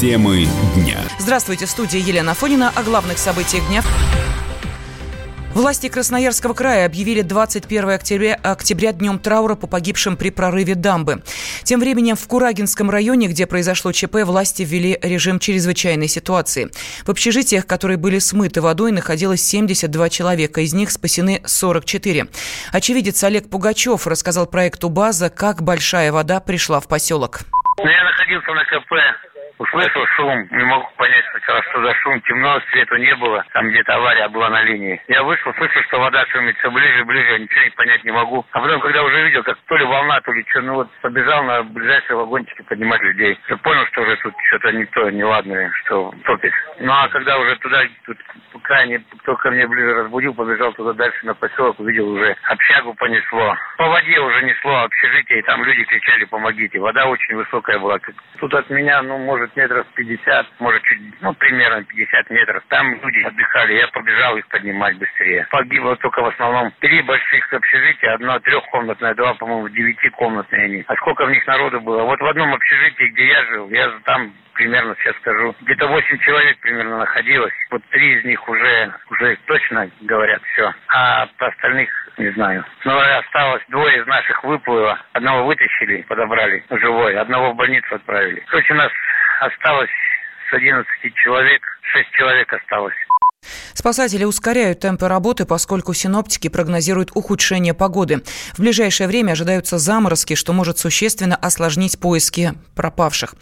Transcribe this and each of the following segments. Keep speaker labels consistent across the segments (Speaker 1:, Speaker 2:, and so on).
Speaker 1: Темы дня.
Speaker 2: Здравствуйте, студия Елена Фонина о главных событиях дня. Власти Красноярского края объявили 21 октября, октября днем траура по погибшим при прорыве дамбы. Тем временем в Курагинском районе, где произошло ЧП, власти ввели режим чрезвычайной ситуации. В общежитиях, которые были смыты водой, находилось 72 человека, из них спасены 44. Очевидец Олег Пугачев рассказал проекту «База», как большая вода пришла в поселок.
Speaker 3: Находился на КП Услышал шум, не могу понять сначала, что за шум, темно, света не было, там где-то авария была на линии. Я вышел, слышу, что вода шумит все ближе, ближе, ничего не понять не могу. А потом, когда уже видел, как то ли волна, то ли что, ну вот побежал на ближайшие вагончики поднимать людей. Я понял, что уже тут что-то не то, неладное, что топит. Ну а когда уже туда, тут крайне, кто ко мне ближе разбудил, побежал туда дальше на поселок, увидел уже общагу понесло. По воде уже несло общежитие, и там люди кричали, помогите. Вода очень высокая была. Тут от меня, ну, может, метров 50, может, чуть, ну, примерно 50 метров. Там люди отдыхали, я побежал их поднимать быстрее. Погибло только в основном три больших общежития, одно трехкомнатное, два, по-моему, девятикомнатные они. А сколько в них народу было? Вот в одном общежитии, где я жил, я там примерно сейчас скажу, где-то 8 человек примерно находилось. Вот три из них уже, уже точно говорят все. А по остальных не знаю. Но осталось двое из наших выплыло. Одного вытащили, подобрали живой, одного в больницу отправили. Короче, у нас осталось с 11 человек, 6 человек осталось.
Speaker 2: Спасатели ускоряют темпы работы, поскольку синоптики прогнозируют ухудшение погоды. В ближайшее время ожидаются заморозки, что может существенно осложнить поиски пропавших.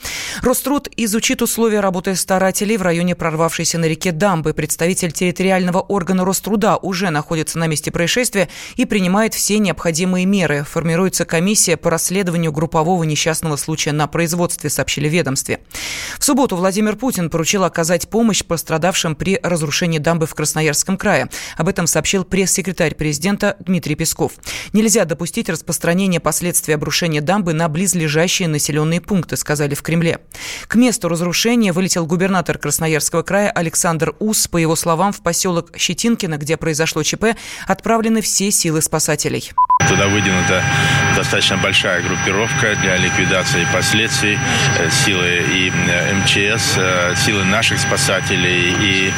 Speaker 2: Роструд изучит условия работы старателей в районе прорвавшейся на реке дамбы. Представитель территориального органа Роструда уже находится на месте происшествия и принимает все необходимые меры. Формируется комиссия по расследованию группового несчастного случая на производстве, сообщили ведомстве. В субботу Владимир Путин поручил оказать помощь пострадавшим при разрушении разрушении дамбы в Красноярском крае. Об этом сообщил пресс-секретарь президента Дмитрий Песков. Нельзя допустить распространения последствий обрушения дамбы на близлежащие населенные пункты, сказали в Кремле. К месту разрушения вылетел губернатор Красноярского края Александр Ус. По его словам, в поселок Щетинкино, где произошло ЧП, отправлены все силы спасателей.
Speaker 4: Туда выдвинута достаточно большая группировка для ликвидации последствий. Э, силы и э, МЧС, э, силы наших спасателей и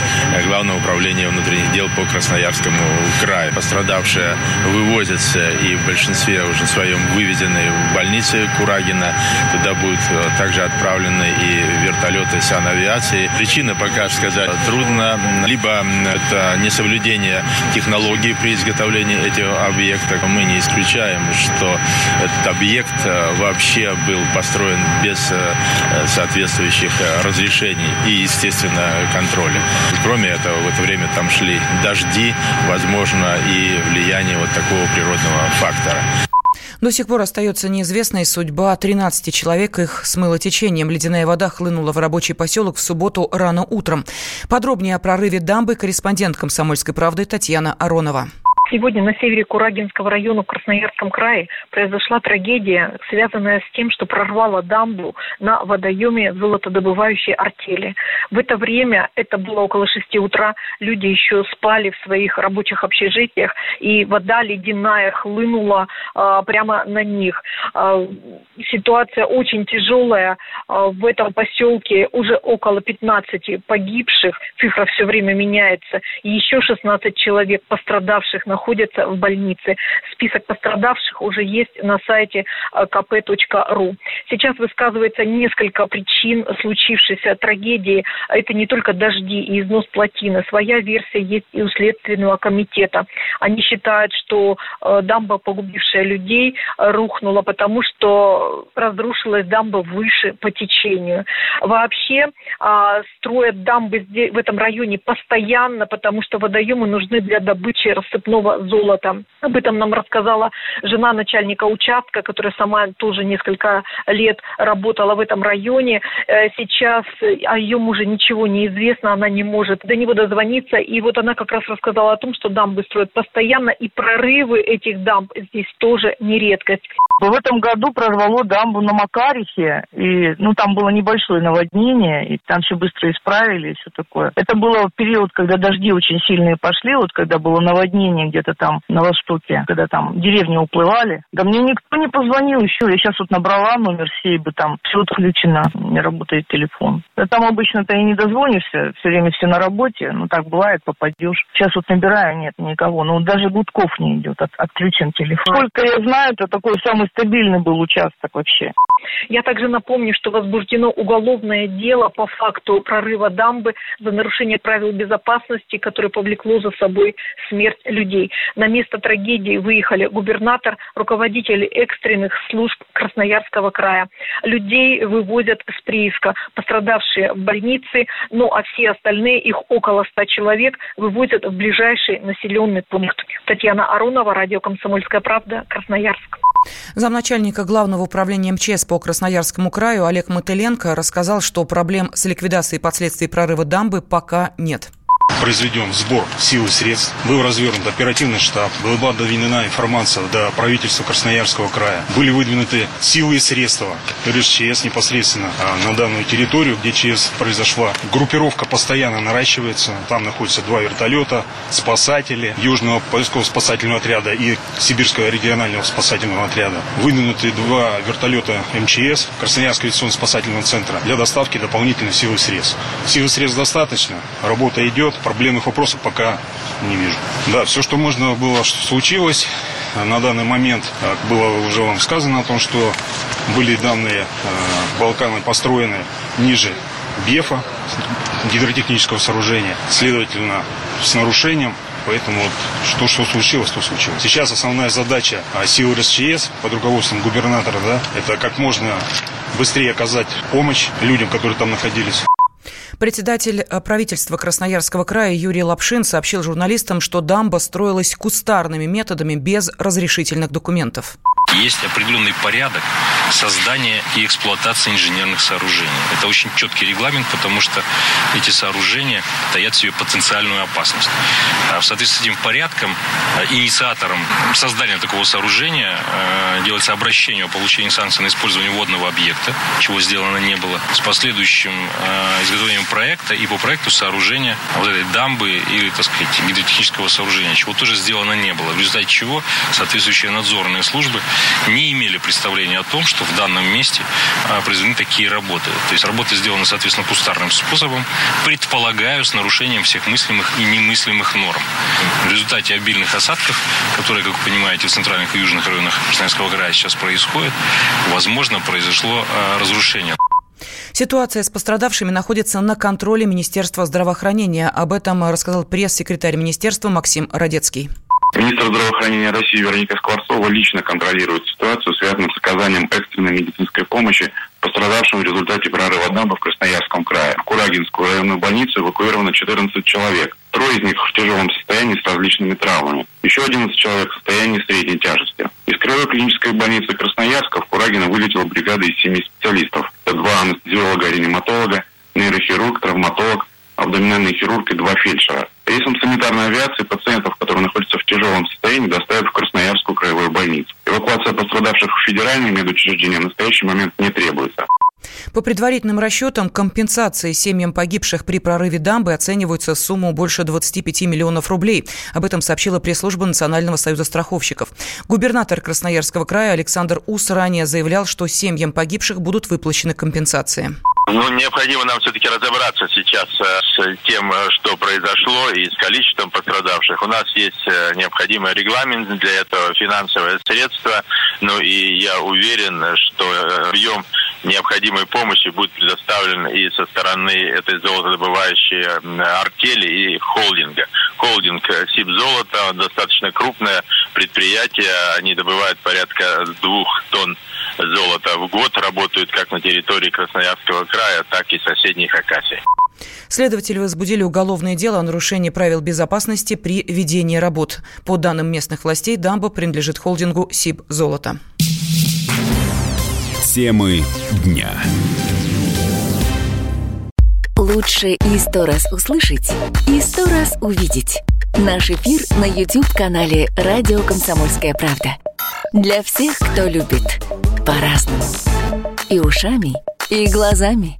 Speaker 4: Главного управления внутренних дел по Красноярскому краю. Пострадавшие вывозятся и в большинстве уже своем выведены в больницы Курагина. Туда будут также отправлены и вертолеты санавиации. Причина пока сказать трудно. Либо это несоблюдение технологий при изготовлении этих объектов. Мы не исключаем, что этот объект э, вообще был построен без э, соответствующих э, разрешений и, естественно, контроля. Кроме этого, в это время там шли дожди, возможно, и влияние вот такого природного фактора.
Speaker 2: До сих пор остается неизвестной судьба 13 человек. Их смыло течением. Ледяная вода хлынула в рабочий поселок в субботу рано утром. Подробнее о прорыве дамбы корреспондент «Комсомольской правды» Татьяна Аронова.
Speaker 5: Сегодня на севере Курагинского района в Красноярском крае произошла трагедия, связанная с тем, что прорвало дамбу на водоеме золотодобывающей артели. В это время, это было около 6 утра, люди еще спали в своих рабочих общежитиях, и вода ледяная хлынула а, прямо на них. А, ситуация очень тяжелая. А, в этом поселке уже около 15 погибших, цифра все время меняется, и еще 16 человек пострадавших на находятся в больнице. Список пострадавших уже есть на сайте э, kp.ru. Сейчас высказывается несколько причин случившейся трагедии. Это не только дожди и износ плотины. Своя версия есть и у Следственного комитета. Они считают, что э, дамба, погубившая людей, рухнула, потому что разрушилась дамба выше по течению. Вообще а, строят дамбы в этом районе постоянно, потому что водоемы нужны для добычи рассыпного золота. Об этом нам рассказала жена начальника участка, которая сама тоже несколько лет работала в этом районе. Э, сейчас о ее муже ничего не известно, она не может до него дозвониться. И вот она как раз рассказала о том, что дамбы строят постоянно, и прорывы этих дамб здесь тоже не редкость.
Speaker 1: В этом году прорвало дамбу на Макарихе, и, ну, там было небольшое наводнение, и там все быстро исправили, и все такое. Это было период, когда дожди очень сильные пошли, вот когда было наводнение где-то там на востоке, когда там деревни уплывали. Да мне никто не позвонил еще, я сейчас вот набрала номер Сейбы, там все отключено, не работает телефон. Да там обычно ты и не дозвонишься, все время все на работе, ну так бывает, попадешь. Сейчас вот набираю, нет никого, ну даже гудков не идет, от, отключен телефон. Сколько я знаю, это такой самый стабильный был участок вообще.
Speaker 5: Я также напомню, что возбуждено уголовное дело по факту прорыва дамбы за нарушение правил безопасности, которое повлекло за собой смерть людей. На место трагедии выехали губернатор, руководители экстренных служб Красноярского края. Людей вывозят с прииска, пострадавшие в больнице, ну а все остальные, их около ста человек, вывозят в ближайший населенный пункт. Татьяна Аронова, радио «Комсомольская правда», Красноярск.
Speaker 2: Замначальника Главного управления МЧС по Красноярскому краю Олег Мотыленко рассказал, что проблем с ликвидацией последствий прорыва дамбы пока нет
Speaker 6: произведен сбор сил и средств, был развернут оперативный штаб, была доведена информация до правительства Красноярского края, были выдвинуты силы и средства РСЧС непосредственно а на данную территорию, где ЧС произошла. Группировка постоянно наращивается, там находятся два вертолета, спасатели Южного поискового спасательного отряда и Сибирского регионального спасательного отряда. Выдвинуты два вертолета МЧС Красноярского авиационно-спасательного центра для доставки дополнительных сил и средств. Сил и средств достаточно, работа идет, проблемных вопросов пока не вижу. Да, все, что можно было, случилось. На данный момент было уже вам сказано о том, что были данные э, Балканы построены ниже БЕФа, гидротехнического сооружения, следовательно, с нарушением Поэтому вот что, что случилось, то случилось. Сейчас основная задача а, сил РСЧС под руководством губернатора, да, это как можно быстрее оказать помощь людям, которые там находились.
Speaker 2: Председатель э, правительства Красноярского края Юрий Лапшин сообщил журналистам, что дамба строилась кустарными методами без разрешительных документов.
Speaker 7: Есть определенный порядок создания и эксплуатации инженерных сооружений. Это очень четкий регламент, потому что эти сооружения таят в себе потенциальную опасность. А в соответствии с этим порядком э, инициатором создания такого сооружения э, делается обращение о получении санкций на использование водного объекта, чего сделано не было, с последующим э, изготовлением проекта и по проекту сооружения вот этой дамбы или, так сказать, гидротехнического сооружения, чего тоже сделано не было. В результате чего соответствующие надзорные службы не имели представления о том, что в данном месте а, произведены такие работы. То есть работы сделаны, соответственно, кустарным способом, предполагаю, с нарушением всех мыслимых и немыслимых норм. В результате обильных осадков, которые, как вы понимаете, в центральных и южных районах Красноярского края сейчас происходят, возможно, произошло а, разрушение.
Speaker 2: Ситуация с пострадавшими находится на контроле Министерства здравоохранения. Об этом рассказал пресс-секретарь министерства Максим Радецкий.
Speaker 8: Министр здравоохранения России Вероника Скворцова лично контролирует ситуацию, связанную с оказанием экстренной медицинской помощи пострадавшим в результате прорыва дамбы в Красноярском крае. В Курагинскую районную больницу эвакуировано 14 человек. Трое из них в тяжелом состоянии с различными травмами. Еще 11 человек в состоянии средней тяжести. Из краевой клинической больницы Красноярска в Курагино вылетела бригада из семи специалистов. Это два анестезиолога-реаниматолога, нейрохирург, травматолог, абдоминальный хирург и два фельдшера. Рейсом санитарной авиации пациентов, которые находятся в тяжелом состоянии, доставят в Красноярскую краевую больницу. Эвакуация пострадавших в федеральные медучреждения в настоящий момент не требуется.
Speaker 2: По предварительным расчетам, компенсации семьям погибших при прорыве дамбы оцениваются сумму больше 25 миллионов рублей. Об этом сообщила пресс-служба Национального союза страховщиков. Губернатор Красноярского края Александр Ус ранее заявлял, что семьям погибших будут выплачены компенсации.
Speaker 9: Ну, необходимо нам все-таки разобраться сейчас э, с тем, э, что произошло и с количеством пострадавших. У нас есть э, необходимый регламент для этого, финансовые средства. Ну и я уверен, что объем необходимой помощи будет предоставлен и со стороны этой золотодобывающей артели и холдинга. Холдинг Сибзолото достаточно крупное предприятие. Они добывают порядка двух тонн золота в год работают как на территории Красноярского края, так и соседних Хакасии.
Speaker 2: Следователи возбудили уголовное дело о нарушении правил безопасности при ведении работ. По данным местных властей, дамба принадлежит холдингу «Сиб Золото».
Speaker 10: Темы дня.
Speaker 11: Лучше и сто раз услышать, и сто раз увидеть. Наш эфир на YouTube-канале «Радио Комсомольская правда». Для всех, кто любит по-разному. И ушами, и глазами.